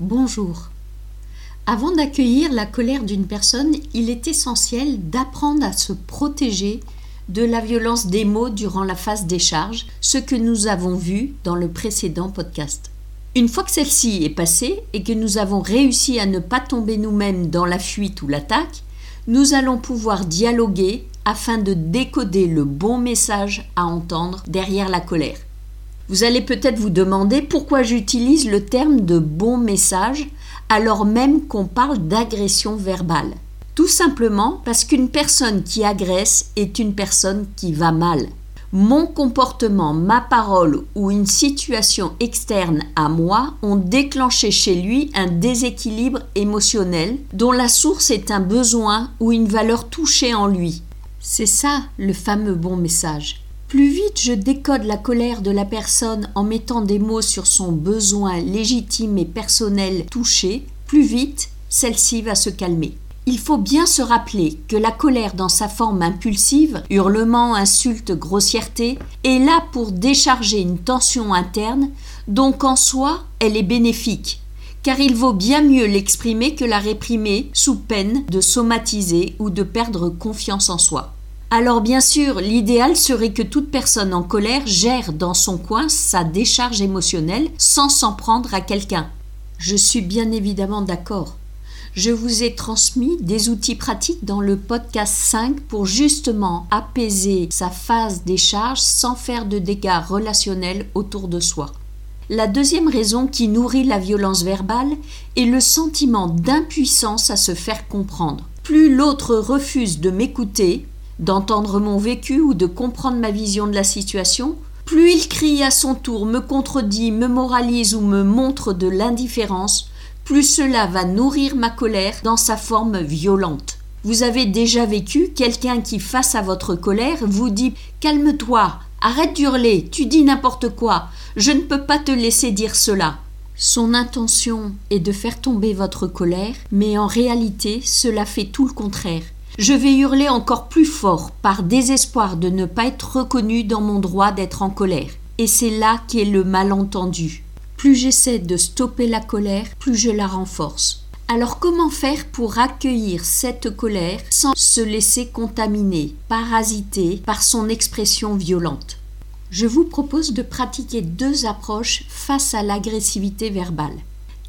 Bonjour. Avant d'accueillir la colère d'une personne, il est essentiel d'apprendre à se protéger de la violence des mots durant la phase des charges, ce que nous avons vu dans le précédent podcast. Une fois que celle-ci est passée et que nous avons réussi à ne pas tomber nous-mêmes dans la fuite ou l'attaque, nous allons pouvoir dialoguer afin de décoder le bon message à entendre derrière la colère. Vous allez peut-être vous demander pourquoi j'utilise le terme de bon message alors même qu'on parle d'agression verbale. Tout simplement parce qu'une personne qui agresse est une personne qui va mal mon comportement, ma parole ou une situation externe à moi ont déclenché chez lui un déséquilibre émotionnel dont la source est un besoin ou une valeur touchée en lui. C'est ça le fameux bon message. Plus vite je décode la colère de la personne en mettant des mots sur son besoin légitime et personnel touché, plus vite celle-ci va se calmer. Il faut bien se rappeler que la colère dans sa forme impulsive, hurlement, insulte, grossièreté, est là pour décharger une tension interne, donc en soi elle est bénéfique, car il vaut bien mieux l'exprimer que la réprimer sous peine de somatiser ou de perdre confiance en soi. Alors bien sûr, l'idéal serait que toute personne en colère gère dans son coin sa décharge émotionnelle sans s'en prendre à quelqu'un. Je suis bien évidemment d'accord je vous ai transmis des outils pratiques dans le podcast 5 pour justement apaiser sa phase des charges sans faire de dégâts relationnels autour de soi. La deuxième raison qui nourrit la violence verbale est le sentiment d'impuissance à se faire comprendre. Plus l'autre refuse de m'écouter, d'entendre mon vécu ou de comprendre ma vision de la situation, plus il crie à son tour, me contredit, me moralise ou me montre de l'indifférence, plus cela va nourrir ma colère dans sa forme violente. Vous avez déjà vécu quelqu'un qui, face à votre colère, vous dit Calme-toi, arrête d'hurler, tu dis n'importe quoi, je ne peux pas te laisser dire cela. Son intention est de faire tomber votre colère, mais en réalité, cela fait tout le contraire. Je vais hurler encore plus fort par désespoir de ne pas être reconnu dans mon droit d'être en colère. Et c'est là qu'est le malentendu. Plus j'essaie de stopper la colère, plus je la renforce. Alors comment faire pour accueillir cette colère sans se laisser contaminer, parasiter par son expression violente? Je vous propose de pratiquer deux approches face à l'agressivité verbale.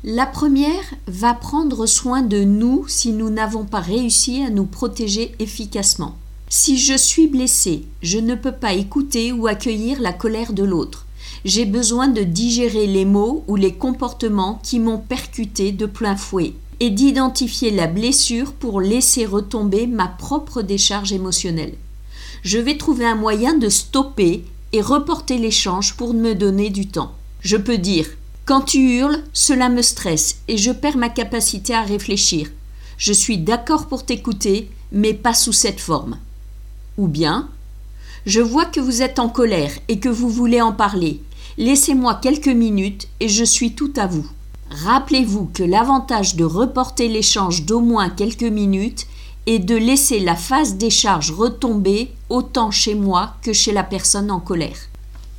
La première va prendre soin de nous si nous n'avons pas réussi à nous protéger efficacement. Si je suis blessé, je ne peux pas écouter ou accueillir la colère de l'autre j'ai besoin de digérer les mots ou les comportements qui m'ont percuté de plein fouet et d'identifier la blessure pour laisser retomber ma propre décharge émotionnelle. Je vais trouver un moyen de stopper et reporter l'échange pour me donner du temps. Je peux dire Quand tu hurles, cela me stresse et je perds ma capacité à réfléchir. Je suis d'accord pour t'écouter, mais pas sous cette forme. Ou bien Je vois que vous êtes en colère et que vous voulez en parler. Laissez-moi quelques minutes et je suis tout à vous. Rappelez-vous que l'avantage de reporter l'échange d'au moins quelques minutes est de laisser la phase des charges retomber autant chez moi que chez la personne en colère.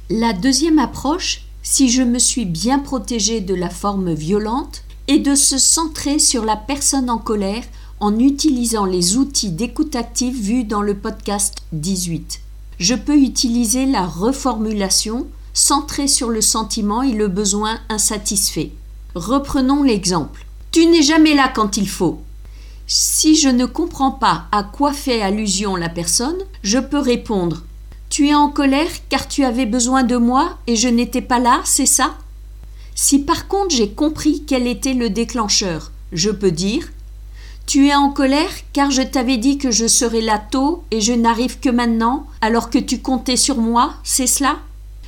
La deuxième approche, si je me suis bien protégée de la forme violente, est de se centrer sur la personne en colère en utilisant les outils d'écoute active vus dans le podcast 18. Je peux utiliser la reformulation centré sur le sentiment et le besoin insatisfait. Reprenons l'exemple. Tu n'es jamais là quand il faut. Si je ne comprends pas à quoi fait allusion la personne, je peux répondre Tu es en colère car tu avais besoin de moi et je n'étais pas là, c'est ça? Si par contre j'ai compris quel était le déclencheur, je peux dire Tu es en colère car je t'avais dit que je serais là tôt et je n'arrive que maintenant alors que tu comptais sur moi, c'est cela?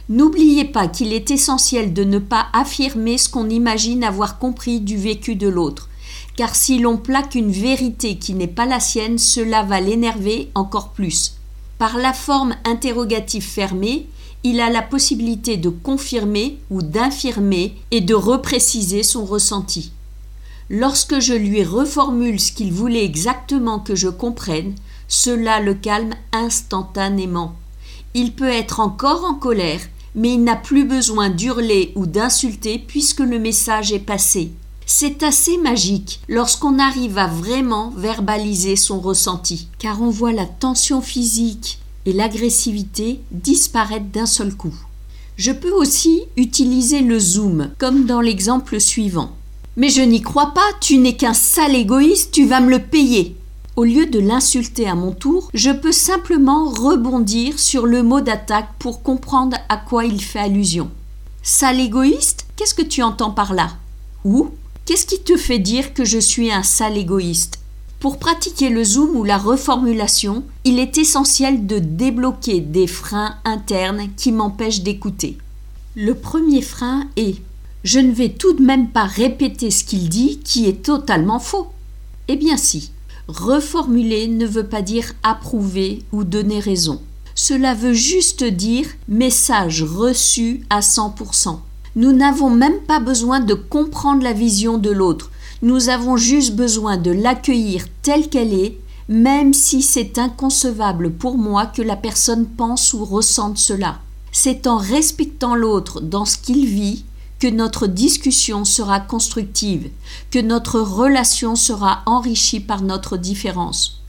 N'oubliez pas qu'il est essentiel de ne pas affirmer ce qu'on imagine avoir compris du vécu de l'autre, car si l'on plaque une vérité qui n'est pas la sienne, cela va l'énerver encore plus. Par la forme interrogative fermée, il a la possibilité de confirmer ou d'infirmer et de repréciser son ressenti. Lorsque je lui reformule ce qu'il voulait exactement que je comprenne, cela le calme instantanément. Il peut être encore en colère, mais il n'a plus besoin d'hurler ou d'insulter puisque le message est passé. C'est assez magique lorsqu'on arrive à vraiment verbaliser son ressenti, car on voit la tension physique et l'agressivité disparaître d'un seul coup. Je peux aussi utiliser le zoom, comme dans l'exemple suivant. Mais je n'y crois pas, tu n'es qu'un sale égoïste, tu vas me le payer. Au lieu de l'insulter à mon tour, je peux simplement rebondir sur le mot d'attaque pour comprendre à quoi il fait allusion. Sale égoïste Qu'est-ce que tu entends par là? Ou Qu'est-ce qui te fait dire que je suis un sale égoïste? Pour pratiquer le zoom ou la reformulation, il est essentiel de débloquer des freins internes qui m'empêchent d'écouter. Le premier frein est Je ne vais tout de même pas répéter ce qu'il dit qui est totalement faux. Eh bien si. Reformuler ne veut pas dire approuver ou donner raison. Cela veut juste dire message reçu à 100%. Nous n'avons même pas besoin de comprendre la vision de l'autre. Nous avons juste besoin de l'accueillir telle qu'elle est, même si c'est inconcevable pour moi que la personne pense ou ressente cela. C'est en respectant l'autre dans ce qu'il vit que notre discussion sera constructive, que notre relation sera enrichie par notre différence.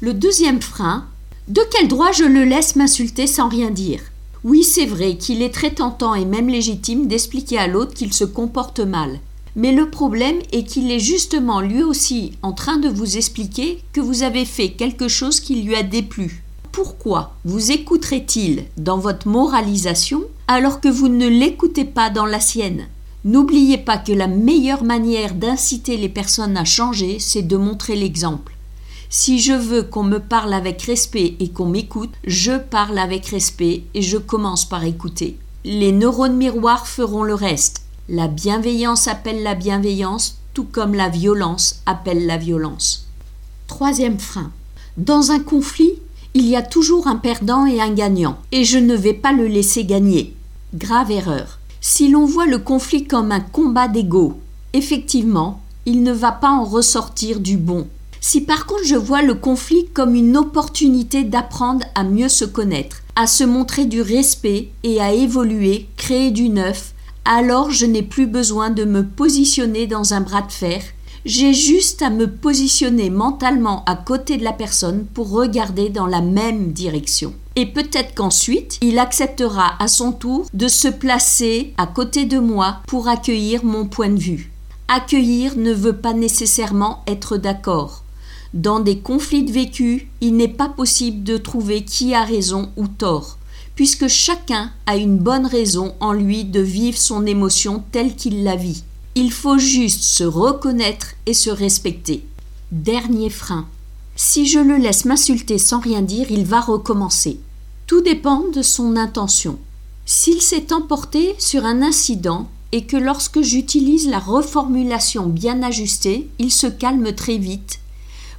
Le deuxième frein, de quel droit je le laisse m'insulter sans rien dire? Oui, c'est vrai qu'il est très tentant et même légitime d'expliquer à l'autre qu'il se comporte mal. Mais le problème est qu'il est justement lui aussi en train de vous expliquer que vous avez fait quelque chose qui lui a déplu pourquoi vous écouterait-il dans votre moralisation alors que vous ne l'écoutez pas dans la sienne? N'oubliez pas que la meilleure manière d'inciter les personnes à changer, c'est de montrer l'exemple. Si je veux qu'on me parle avec respect et qu'on m'écoute, je parle avec respect et je commence par écouter. Les neurones miroirs feront le reste. La bienveillance appelle la bienveillance, tout comme la violence appelle la violence. Troisième frein. Dans un conflit, il y a toujours un perdant et un gagnant, et je ne vais pas le laisser gagner. Grave erreur. Si l'on voit le conflit comme un combat d'ego, effectivement, il ne va pas en ressortir du bon. Si par contre je vois le conflit comme une opportunité d'apprendre à mieux se connaître, à se montrer du respect et à évoluer, créer du neuf, alors je n'ai plus besoin de me positionner dans un bras de fer, j'ai juste à me positionner mentalement à côté de la personne pour regarder dans la même direction. Et peut-être qu'ensuite, il acceptera à son tour de se placer à côté de moi pour accueillir mon point de vue. Accueillir ne veut pas nécessairement être d'accord. Dans des conflits de vécu, il n'est pas possible de trouver qui a raison ou tort, puisque chacun a une bonne raison en lui de vivre son émotion telle qu'il la vit. Il faut juste se reconnaître et se respecter. Dernier frein. Si je le laisse m'insulter sans rien dire, il va recommencer. Tout dépend de son intention. S'il s'est emporté sur un incident et que lorsque j'utilise la reformulation bien ajustée, il se calme très vite,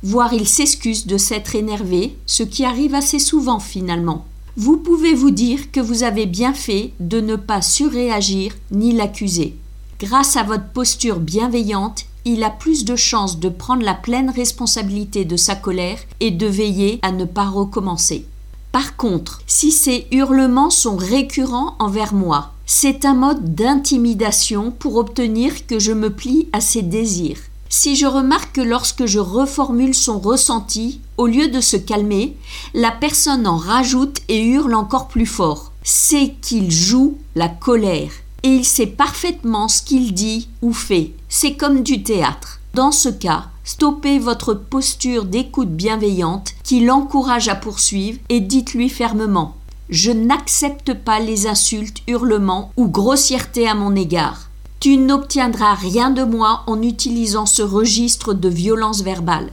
voire il s'excuse de s'être énervé, ce qui arrive assez souvent finalement. Vous pouvez vous dire que vous avez bien fait de ne pas surréagir ni l'accuser. Grâce à votre posture bienveillante, il a plus de chances de prendre la pleine responsabilité de sa colère et de veiller à ne pas recommencer. Par contre, si ces hurlements sont récurrents envers moi, c'est un mode d'intimidation pour obtenir que je me plie à ses désirs. Si je remarque que lorsque je reformule son ressenti, au lieu de se calmer, la personne en rajoute et hurle encore plus fort, c'est qu'il joue la colère et il sait parfaitement ce qu'il dit ou fait. C'est comme du théâtre. Dans ce cas, stoppez votre posture d'écoute bienveillante qui l'encourage à poursuivre et dites-lui fermement Je n'accepte pas les insultes, hurlements ou grossièretés à mon égard. Tu n'obtiendras rien de moi en utilisant ce registre de violence verbale.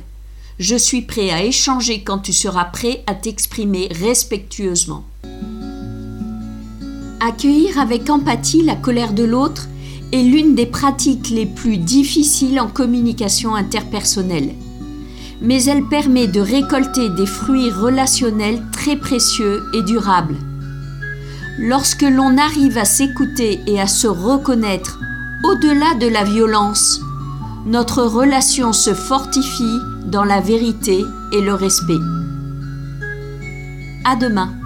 Je suis prêt à échanger quand tu seras prêt à t'exprimer respectueusement. Accueillir avec empathie la colère de l'autre est l'une des pratiques les plus difficiles en communication interpersonnelle. Mais elle permet de récolter des fruits relationnels très précieux et durables. Lorsque l'on arrive à s'écouter et à se reconnaître au-delà de la violence, notre relation se fortifie dans la vérité et le respect. À demain.